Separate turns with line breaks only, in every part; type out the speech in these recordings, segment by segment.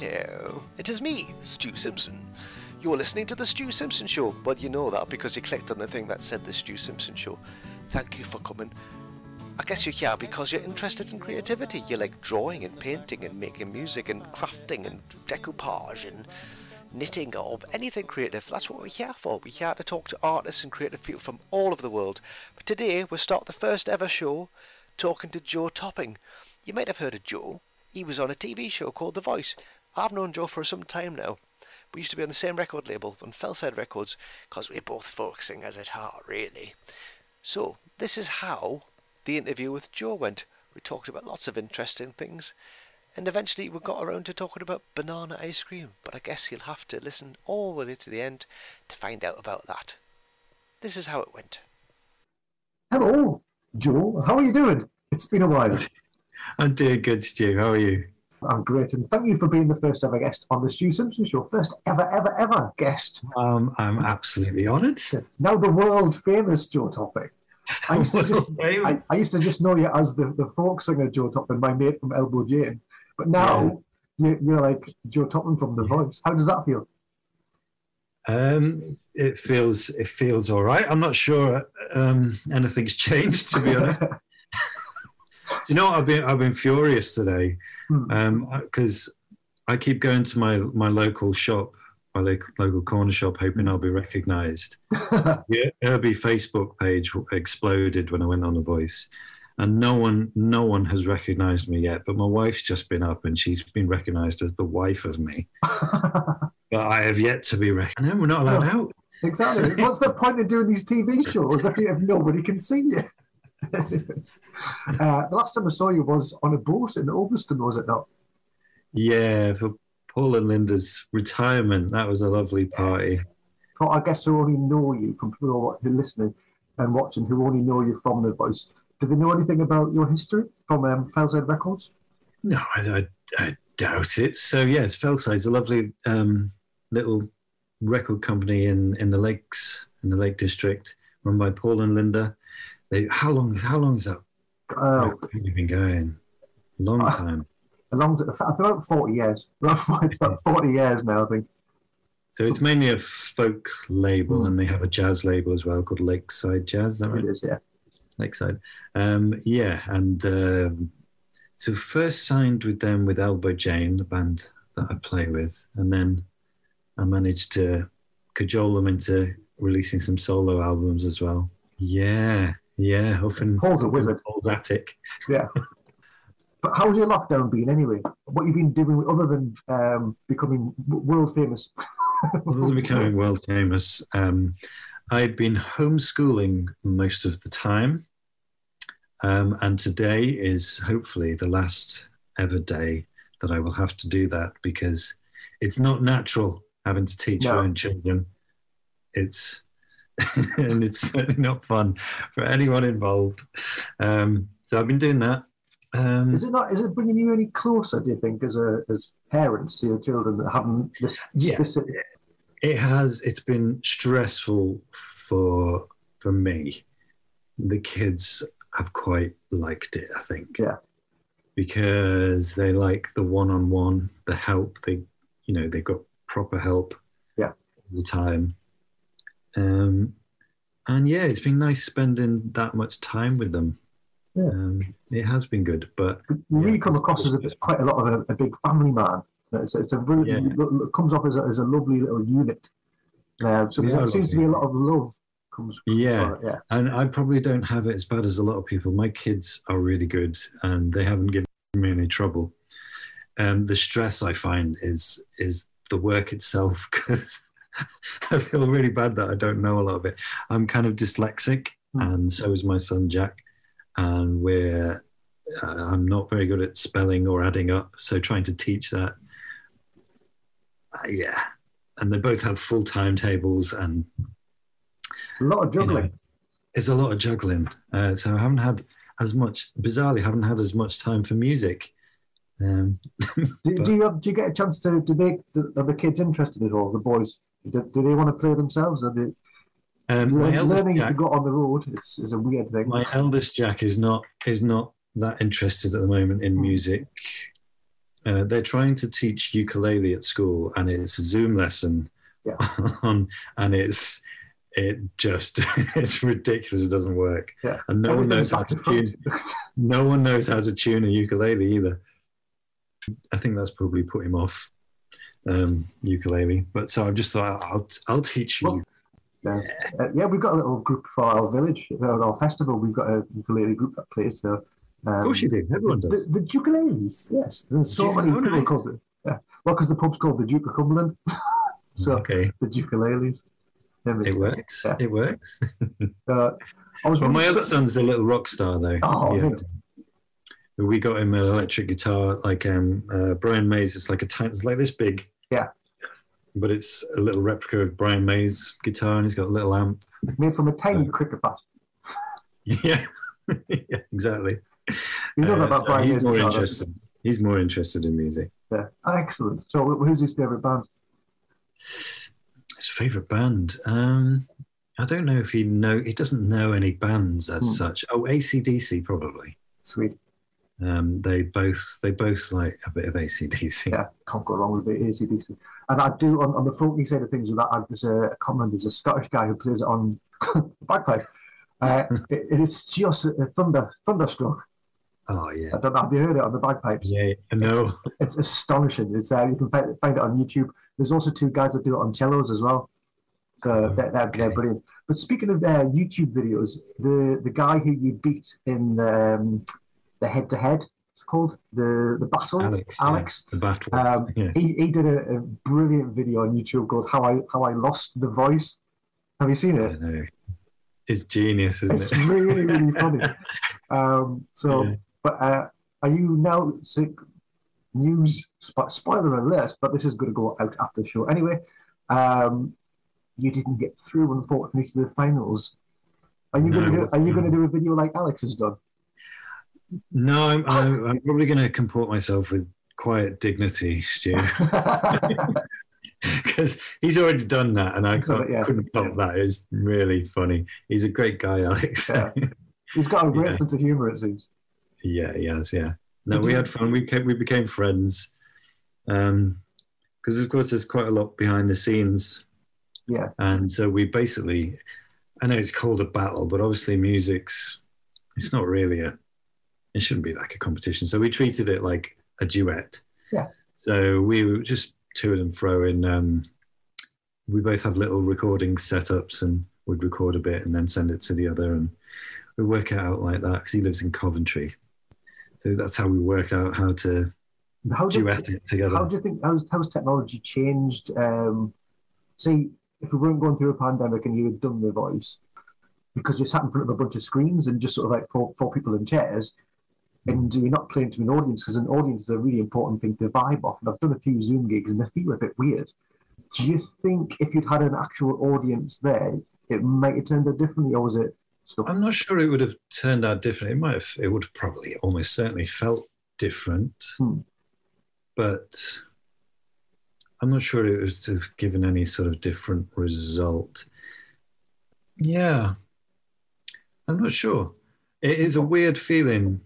Hello, it is me, Stu Simpson. You're listening to The Stu Simpson Show. Well, you know that because you clicked on the thing that said The Stu Simpson Show. Thank you for coming. I guess you're here because you're interested in creativity. You like drawing and painting and making music and crafting and decoupage and knitting or anything creative. That's what we're here for. We're here to talk to artists and creative people from all over the world. But today we'll start the first ever show talking to Joe Topping. You might have heard of Joe. He was on a TV show called The Voice. I've known Joe for some time now. We used to be on the same record label, on Fellside Records, because we're both folk singers at heart, really. So, this is how the interview with Joe went. We talked about lots of interesting things, and eventually we got around to talking about banana ice cream, but I guess you'll have to listen all the way to the end to find out about that. This is how it went.
Hello, Joe. How are you doing? It's been a while.
I'm doing good, Stu. How are you?
I'm great, and thank you for being the first ever guest on the Stu Simpson Show. First ever, ever, ever guest.
Um, I'm absolutely honoured.
Now the world famous Joe Topping. I used to just, I, I, used to just know you as the, the folk singer Joe Topping, my mate from Elbow Jane. But now yeah. you, are like Joe Topping from The Voice. How does that feel?
Um, it feels it feels all right. I'm not sure um, anything's changed to be honest. you know, I've been I've been furious today because hmm. um, I keep going to my my local shop, my local, local corner shop, hoping I'll be recognised. the Irby Facebook page exploded when I went on The Voice, and no one no one has recognised me yet. But my wife's just been up, and she's been recognised as the wife of me. but I have yet to be recognised. We're not allowed out.
Exactly. What's the point of doing these TV shows if, if nobody can see you? uh, the last time I saw you was on a boat in Ulverston, was it not?
Yeah, for Paul and Linda's retirement. That was a lovely party.
I guess who only know you from people who are listening and watching, who only know you from the voice. Do they know anything about your history from um, Fellside Records?
No, I, I, I, doubt it. So yes, Fellside's a lovely um, little record company in in the lakes in the Lake District, run by Paul and Linda. They, how long? How long is that? Oh, you've been going? A long uh, time.
A long, about forty years. About forty years now, I think.
So it's mainly a folk label, mm. and they have a jazz label as well called Lakeside Jazz. Is that right?
It is, yeah.
Lakeside. Um, yeah, and um, so first signed with them with Elbow Jane, the band that I play with, and then I managed to cajole them into releasing some solo albums as well. Yeah, yeah, often
Paul's a wizard.
Paul's attic.
Yeah. but how's your lockdown been anyway? What have you been doing other than um, becoming world famous?
other than becoming world famous, um, I've been homeschooling most of the time. Um, and today is hopefully the last ever day that I will have to do that because it's not natural having to teach no. your own children. It's and it's certainly not fun for anyone involved. Um, so I've been doing that. Um,
is it not? Is it bringing you any closer? Do you think, as a as parents to your children that haven't this yeah, specific?
It has. It's been stressful for for me. The kids have quite liked it. I think.
Yeah.
Because they like the one-on-one, the help. They, you know, they've got proper help.
Yeah.
All the time um, and yeah, it's been nice spending that much time with them. Yeah. Um, it has been good, but
you yeah, really come across as a, quite a lot of a, a big family man. It's, it's a really, yeah. it comes off as a, as a lovely little unit. Uh, so there seems to be a lot of love comes.
Yeah, yeah, and I probably don't have it as bad as a lot of people. My kids are really good, and they haven't given me any trouble. Um, the stress I find is is the work itself because I feel really bad that I don't know a lot of it. I'm kind of dyslexic, mm. and so is my son Jack, and we're uh, I'm not very good at spelling or adding up. So trying to teach that, uh, yeah. And they both have full timetables and
a lot of juggling. You know,
it's a lot of juggling. Uh, so I haven't had as much. Bizarrely, haven't had as much time for music. Um,
do, do, you have, do you get a chance to the, are the kids interested at all? The boys do, do they want to play themselves? Or do, um, learning Jack, to go on the road it's, is a weird thing.
My eldest Jack is not is not that interested at the moment in hmm. music. uh, they're trying to teach ukulele at school, and it's a Zoom lesson
Yeah.
on, and it's it just it's ridiculous. It doesn't work,
Yeah.
and no one knows how to tune. No one knows how to tune a ukulele either. I think that's probably put him off um, ukulele. But so I've just thought I'll I'll teach you.
Well, Uh, yeah, we've got a little group for our village, our festival. We've got a ukulele group that plays. So, um,
of course you do. Everyone does.
The, the ukuleles, yes. There's so
Yeah,
many people
nice.
called it. Yeah. Well, because the pub's called the Duke of Cumberland. so
okay,
the ukuleles.
It works.
Yeah.
It works.
Uh, I was
Well, my other son's a little rock star though.
Oh,
Yeah. We got him an electric guitar, like um, uh, Brian May's. It's like a tiny, it's like this big.
Yeah.
But it's a little replica of Brian May's guitar, and he's got a little amp.
made from a tiny cricket bat.
Yeah, yeah exactly.
You know
Uh,
about
so
Brian
he's
May's
more
guitar,
interested. He's more interested in music.
Yeah. Ah, excellent. So, who's his favourite band?
His favorite band. Um, I don't know if he know. He doesn't know any bands as
Hmm.
such. Oh, ACDC probably.
Sweet.
Um, they both they both like a bit of ACDC.
Yeah, can't go wrong with the ACDC. And I do, on, on the folky side of things, with that, I- there's a comment, there's a Scottish guy who plays it on bagpipe. Uh, it, it is just a thunder, thunderstruck.
Oh yeah.
I don't know, have you heard it on the bagpipes?
Yeah, no.
It's astonishing. It's uh, you can find, find it on YouTube. There's also two guys that do it on cellos as well. So they're, they're, they're brilliant. But speaking of uh, YouTube videos, the the guy who you beat in um, the head to head, it's called the the battle,
Alex. yeah,
Alex.
the battle.
Um,
yeah.
he, he did a, a brilliant video on YouTube called "How I How I Lost the Voice." Have you seen
I
it?
know. It's genius, isn't
It's
it?
It's really really funny. Um, so,
Yeah.
but uh, are you now sick? News spoiler alert, but this is going to go out after the show anyway. Um, you didn't get through, unfortunately, to the finals. Are you
No,
going to do? Are you
no.
going to do a video like Alex has done?
No, I'm, I'm, I'm probably going to comport myself with quiet dignity, Stu, because he's already done that, and I can't,
yeah.
couldn't top that. It's really funny. He's a great guy, Alex.
Yeah. He's got a great
Yeah.
sense of humor, it seems.
Yeah, he has. Yeah. No,
Did
we
you-
had fun. We came, we became friends. Um, because of course there's quite a lot behind the scenes.
Yeah.
And so we basically, I know it's called a battle, but obviously music's, it's not really a, it shouldn't be like a competition. So we treated it like a duet.
Yeah.
So we were just to and fro in. Um, we both have little recording setups and would record a bit and then send it to the other and we work it out like that because he lives in Coventry. So that's how we work out how to
How did,
duet it together.
How do you think how's, how's technology changed? Um, say if we weren't going through a pandemic and you had done the voice, because you're sat in front of a bunch of screens and just sort of like four, four people in chairs, and you're not playing to an audience because an audience is a really important thing to vibe off. And I've done a few Zoom gigs and they feel a bit weird. Do you think if you'd had an actual audience there, it might have turned out differently, or was it stuff?
I'm not sure it would have turned out different. It might have, it would have probably almost certainly felt different,
Hmm.
but I'm not sure it would have given any sort of different result. Yeah, I'm not sure. It is a weird feeling.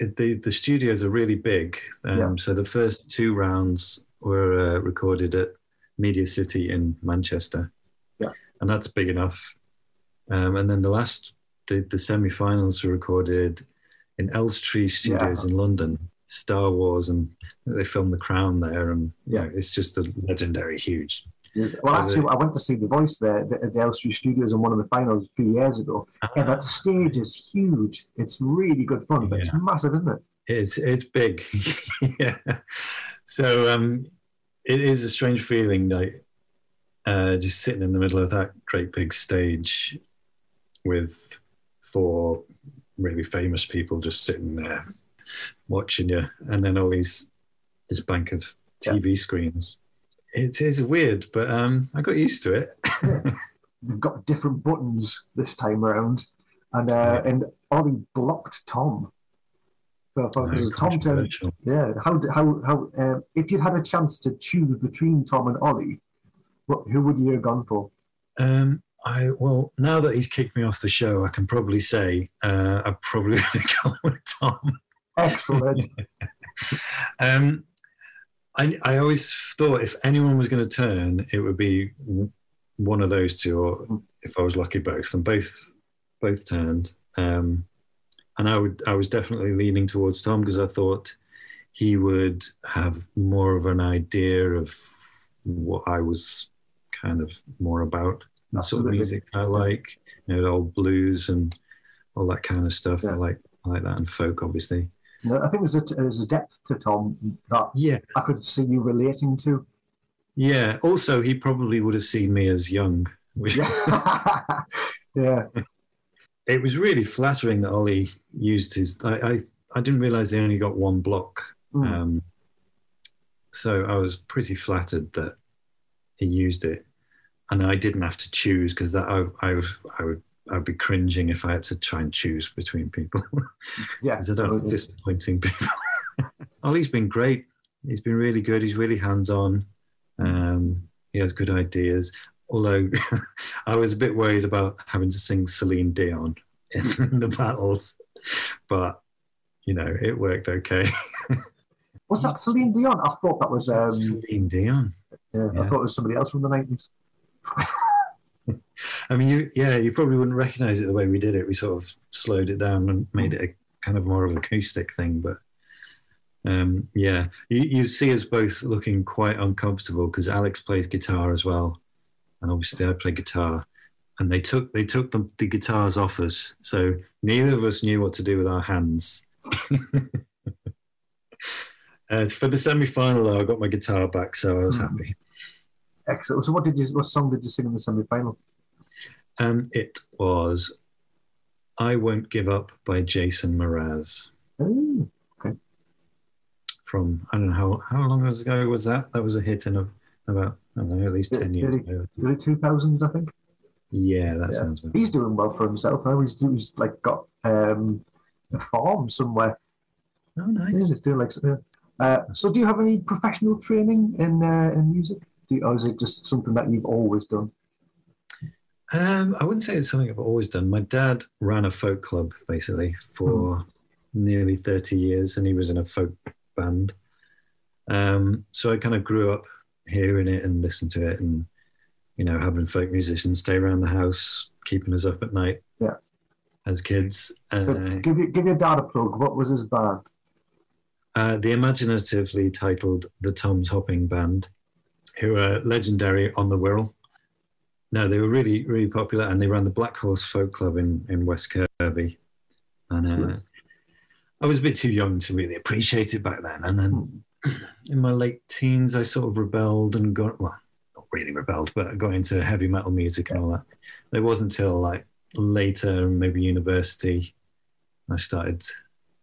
It, the the studios are really big, um,
Yeah.
so the first two rounds were uh, recorded at Media City in Manchester,
Yeah.
and that's big enough. Um, and then the last, the, the semi-finals were recorded in Elstree Studios
Yeah.
in London. Star Wars, and they filmed The Crown there, and you know, it's just a legendary, huge.
Yes. Well,
So
actually,
the-
I went to see The Voice there at the, the Elstree Studios in one of the finals a few years ago. Yeah, that stage is huge. It's really good fun, but it's massive, isn't it?
It's it's big, yeah. So um, it is a strange feeling, like uh, just sitting in the middle of that great big stage with four really famous people just sitting there watching you, and then all these this bank of TV screens. It is weird, but um, I got used to it.
They've got different buttons this time around, and uh, and Ollie blocked Tom. So I thought,
No,
Tom turned, yeah. How how how? Uh, if you'd had a chance to choose between Tom and Ollie, what who would you have gone for?
Um, I well now that he's kicked me off the show, I can probably say uh, I probably would have gone with Tom.
Excellent.
Um, I, I always thought if anyone was going to turn, it would be one of those two, or if I was lucky, both. And both both turned. Um, and I would I was definitely leaning towards Tom because I thought he would have more of an idea of what I was kind of more about, sort of music I like, you know, old blues and all that kind of stuff. Yeah. I like I like that and folk, obviously.
I think there's a, there's a depth to Tom that
yeah.
I could see you relating to.
Yeah. Also, he probably would have seen me as young.
yeah.
It was really flattering that Ollie used his. I I, I didn't realize they only got one block. Mm. Um, so I was pretty flattered that he used it, and I didn't have to choose because that I I, I would I'd be cringing if I had to try and choose between people.
yeah,
because I don't like disappointing people. Ollie's been great. He's been really good. He's really hands on. Um, he has good ideas. Although I was a bit worried about having to sing Celine Dion in the battles, but you know it worked okay.
was that Celine Dion? I thought that was um,
Celine Dion.
Yeah, yeah, I thought it was somebody else from the nineties.
I mean, you yeah, you probably wouldn't recognise it the way we did it. We sort of slowed it down and made it a kind of more of an acoustic thing. But um, yeah, you, you see us both looking quite uncomfortable because Alex plays guitar as well, and obviously I play guitar. And they took they took the, the guitars off us, so neither of us knew what to do with our hands. uh, for the semi final, though, I got my guitar back, so I was mm. happy.
Excellent. So, what did you? What song did you sing in the semi-final?
Um, it was "I Won't Give Up" by Jason Mraz.
Oh, okay.
From I don't know how how long ago was that? That was a hit in a, about I don't know at least ten years ago.
Early two thousands, I think.
Yeah, that yeah. sounds.
Right. He's doing well for himself now. He's, he's like got um, a farm somewhere.
Oh, nice. He's
doing like. Uh, so, do you have any professional training in uh, in music? you, or is it just something that you've always done?
Um, I wouldn't say it's something I've always done. My dad ran a folk club basically for mm. nearly 30 years, and he was in a folk band. Um, so I kind of grew up hearing it and listening to it, and you know, having folk musicians stay around the house, keeping us up at night.
Yeah.
As kids.
Uh, give, you, give your dad a plug. What was his band?
Uh, the imaginatively titled The Tom Topping Band who are legendary on the Wirral. No, they were really, really popular, and they ran the Black Horse Folk Club in, in West Kirby. And uh, I was a bit too young to really appreciate it back then. And then in my late teens, I sort of rebelled and got, well, not really rebelled, but I got into heavy metal music and all that. It wasn't until like later, maybe university, I started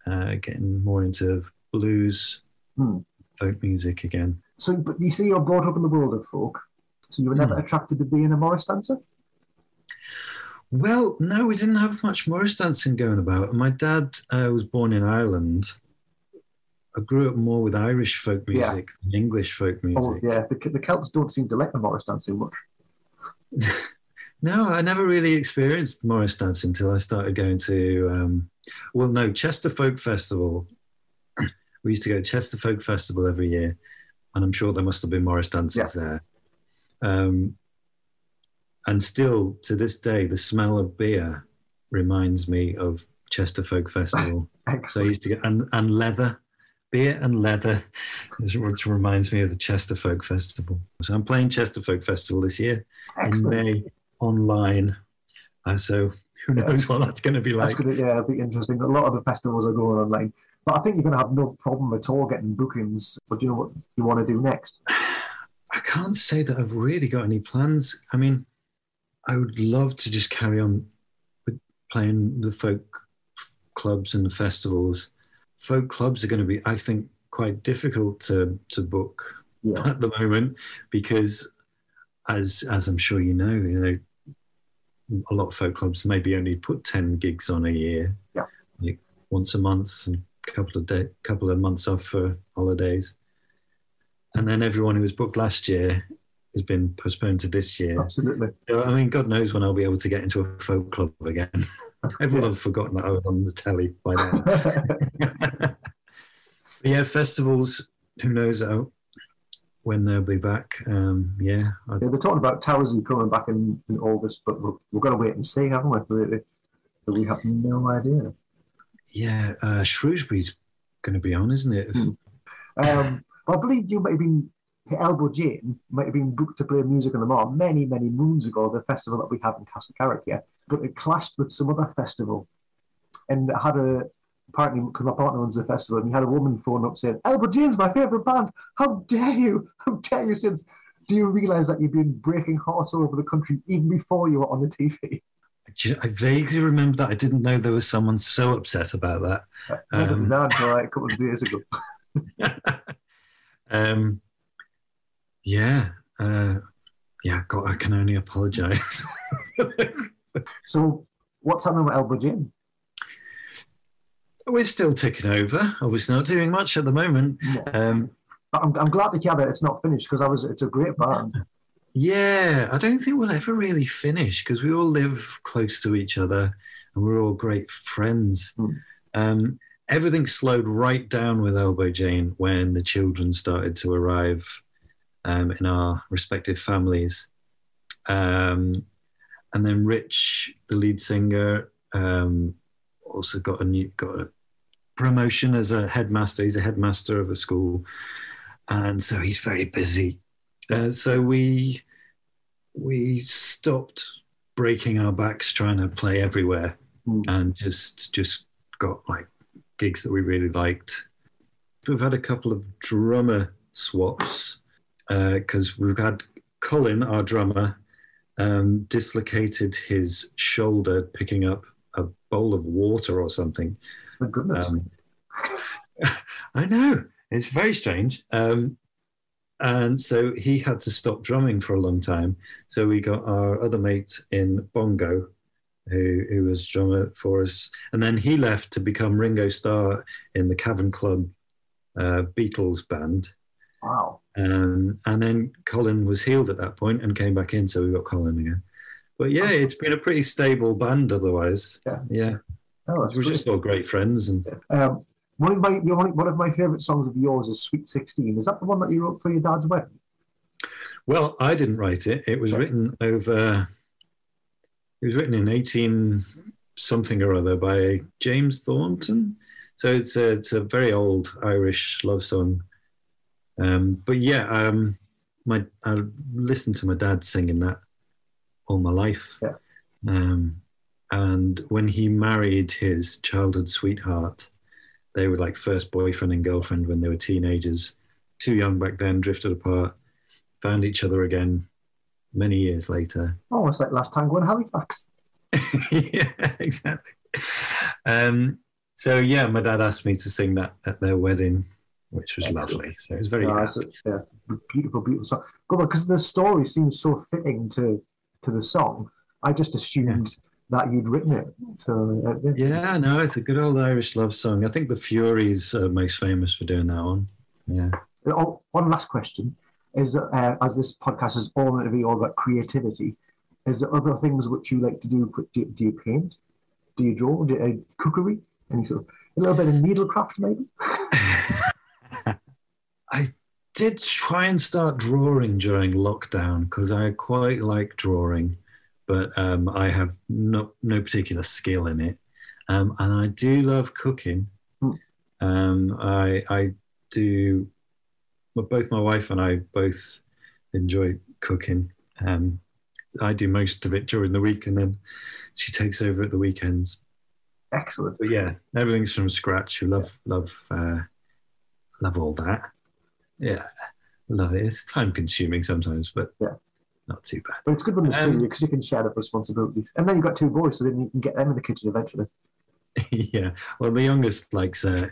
uh, getting more into blues,
hmm.
folk music again.
So, but you see, you're brought up in the world of folk, so you were never mm. attracted to being a Morris dancer.
Well, no, we didn't have much Morris dancing going about. My dad uh, was born in Ireland. I grew up more with Irish folk music yeah. than English folk oh, music.
Oh, yeah, the, the Celts don't seem to like the Morris dancing much.
no, I never really experienced Morris dancing until I started going to, um, well, no, Chester Folk Festival. we used to go to Chester Folk Festival every year and I'm sure there must have been Morris dancers yeah. there. Um, and still to this day, the smell of beer reminds me of Chester Folk Festival. so I used to get and, and leather, beer and leather, which reminds me of the Chester Folk Festival. So I'm playing Chester Folk Festival this year Excellent. in May online. Uh, so who knows what that's going to be like?
Gonna, yeah, it'll be interesting. A lot of the festivals are going online. But I think you're going to have no problem at all getting bookings. But do you know what you want to do next?
I can't say that I've really got any plans. I mean, I would love to just carry on with playing the folk clubs and the festivals. Folk clubs are going to be, I think, quite difficult to to book yeah. at the moment because, as as I'm sure you know, you know, a lot of folk clubs maybe only put ten gigs on a year,
yeah.
like once a month, and a couple of day, couple of months off for holidays, and then everyone who was booked last year has been postponed to this year.
Absolutely.
I mean, God knows when I'll be able to get into a folk club again. Everyone has forgotten that I was on the telly by then. yeah, festivals. Who knows? Oh, when they'll be back. Um, yeah,
yeah, they're talking about Towersey coming back in, in August, but we're, we're going to wait and see, haven't we? Really? we have no idea.
Yeah, uh, Shrewsbury's going to be on, isn't it?
Hmm. Um, I believe you might have been Elbow Jane might have been booked to play music on the Mall many, many moons ago, the festival that we have in Castle Carrock here, but it clashed with some other festival. And it had a apparently because my partner runs the festival, and he had a woman phone up saying, Elbow Jane's my favourite band. How dare you? How dare you? Since do you realise that you've been breaking hearts all over the country even before you were on the TV?
I vaguely remember that. I didn't know there was someone so upset about that.
Um, until like a couple of days ago.
um, yeah, uh, yeah. God, I can only apologise.
so, what's happening with Elbow Jane?
We're still ticking over. Obviously, not doing much at the moment. Yeah. Um,
I'm, I'm glad to hear that it's not finished because I was. It's a great band.
Yeah, I don't think we'll ever really finish because we all live close to each other and we're all great friends. Mm. Um, everything slowed right down with Elbow Jane when the children started to arrive um, in our respective families. Um, and then Rich, the lead singer, um, also got a new got a promotion as a headmaster. He's a headmaster of a school, and so he's very busy. Uh, so we we stopped breaking our backs trying to play everywhere, mm. and just just got like gigs that we really liked. We've had a couple of drummer swaps because uh, we've had Colin, our drummer, um, dislocated his shoulder picking up a bowl of water or something.
Goodness. Um,
I know. It's very strange. Um, and so he had to stop drumming for a long time. So we got our other mate in Bongo, who, who was drummer for us. And then he left to become Ringo Starr in the Cavern Club uh, Beatles band.
Wow.
Um, and then Colin was healed at that point and came back in. So we got Colin again. But yeah, it's been a pretty stable band otherwise. Yeah. Yeah. Oh, we're just all great friends. And
um, one of my one of my favourite songs of yours is "Sweet 16. Is that the one that you wrote for your dad's wedding?
Well, I didn't write it. It was written over. It was written in eighteen something or other by James Thornton. So it's a it's a very old Irish love song. Um, but yeah, um, my I listened to my dad singing that all my life.
Yeah.
Um, and when he married his childhood sweetheart, they were like first boyfriend and girlfriend when they were teenagers. Too young back then, drifted apart, found each other again many years later.
Oh, it's like last tango in Halifax.
yeah, exactly. Um, so yeah, my dad asked me to sing that at their wedding, which was Excellent. lovely. So it was very
yeah, yeah, beautiful, beautiful song. Because the story seems so fitting to to the song. I just assumed yeah. that you'd written it. So
uh, yeah, no, it's a good old Irish love song. I think the Fureys are most famous for doing that one. Yeah.
Oh, one last question is: uh, as this podcast is all going to be all about creativity, is there other things which you like to do? Do, do you paint? Do you draw? Do you, uh, cookery? Any sort of a little bit of needlecraft, maybe?
I did try and start drawing during lockdown because I quite like drawing, but um, I have no, no particular skill in it. Um, and I do love cooking. Hmm. Um, I, I do, well, both my wife and I both enjoy cooking. Um, I do most of it during the week and then she takes over at the weekends.
Excellent.
But yeah, everything's from scratch. We love, love, uh, love all that. Yeah, love it. It's time consuming sometimes, but
yeah,
not too bad.
But it's good when there's um, two because you can share that responsibility. And then you've got two boys, so then you can get them in the kitchen eventually.
yeah, well, the youngest likes uh,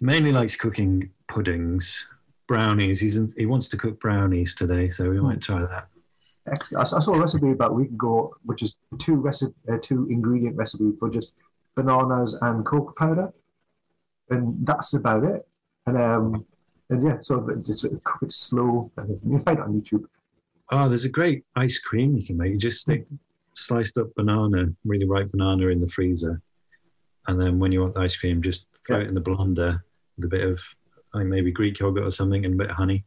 mainly likes cooking puddings, brownies. He's in, he wants to cook brownies today, so we might try that.
Excellent. I saw a recipe about a week ago, which is two recipe, uh, two ingredient recipe for just bananas and cocoa powder, and that's about it. And um, and yeah, so it's cook it slow. You can find it on YouTube.
Oh, there's a great ice cream you can make. You just stick sliced up banana, really ripe banana in the freezer, and then when you want the ice cream, just throw yeah. it in the blender with a bit of maybe Greek yogurt or something and a bit of honey.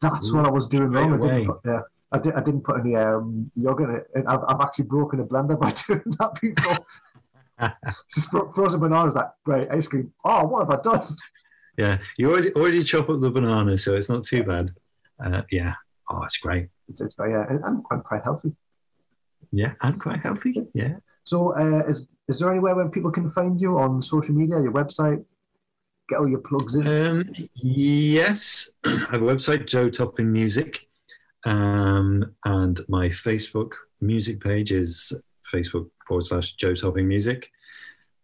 That's Ooh, what I was doing wrong. I didn't put, yeah, I, did, I didn't put any um, yogurt in it. And I've, I've actually broken a blender by doing that before. Just frozen bananas, that great ice cream. Oh, what have I done?
Yeah, you already already chop up the banana, so it's not too bad. Uh, yeah, oh, it's great.
It's, it's very, yeah, and, and quite healthy.
Yeah, and quite healthy. Yeah.
So, uh, is is there anywhere where people can find you on social media, your website? Get all your plugs in.
Um, yes, I have a website, Joe Topping Music, um, and my Facebook music page is Facebook forward slash Joe Topping Music.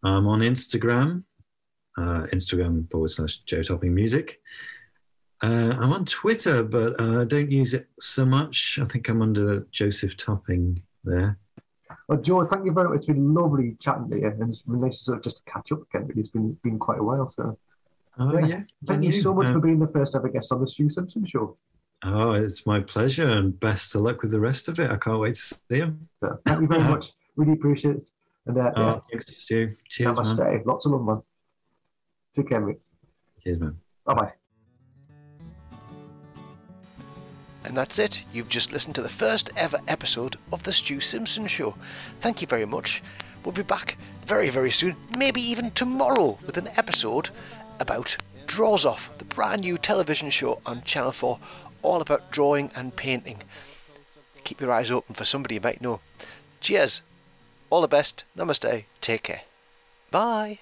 I'm on Instagram, uh, Instagram forward slash Joe Topping Music. Uh, I'm on Twitter, but uh, I don't use it so much. I think I'm under Joseph Topping there.
Well, Joe, thank you very much. It's been lovely chatting to you, and it's been nice to sort of just to catch up again. It's been been quite a while, so.
Oh yeah. yeah.
Thank you, you so much uh, for being the first ever guest on the Stu Simpson Show.
Oh, it's my pleasure, and best of luck with the rest of it. I can't wait to see him.
So, thank you very much. Really appreciate it. And uh,
oh, yeah. thanks, Stu. Cheers, Namaste. man.
Lots of love, man. Take care, mate.
Cheers, man.
Bye bye.
And that's it. You've just listened to the first ever episode of The Stu Simpson Show. Thank you very much. We'll be back very, very soon, maybe even tomorrow, with an episode about Drawers Off, the brand new television show on Channel 4, all about drawing and painting. Keep your eyes open for somebody you might know. Cheers. All the best. Namaste. Take care. Bye.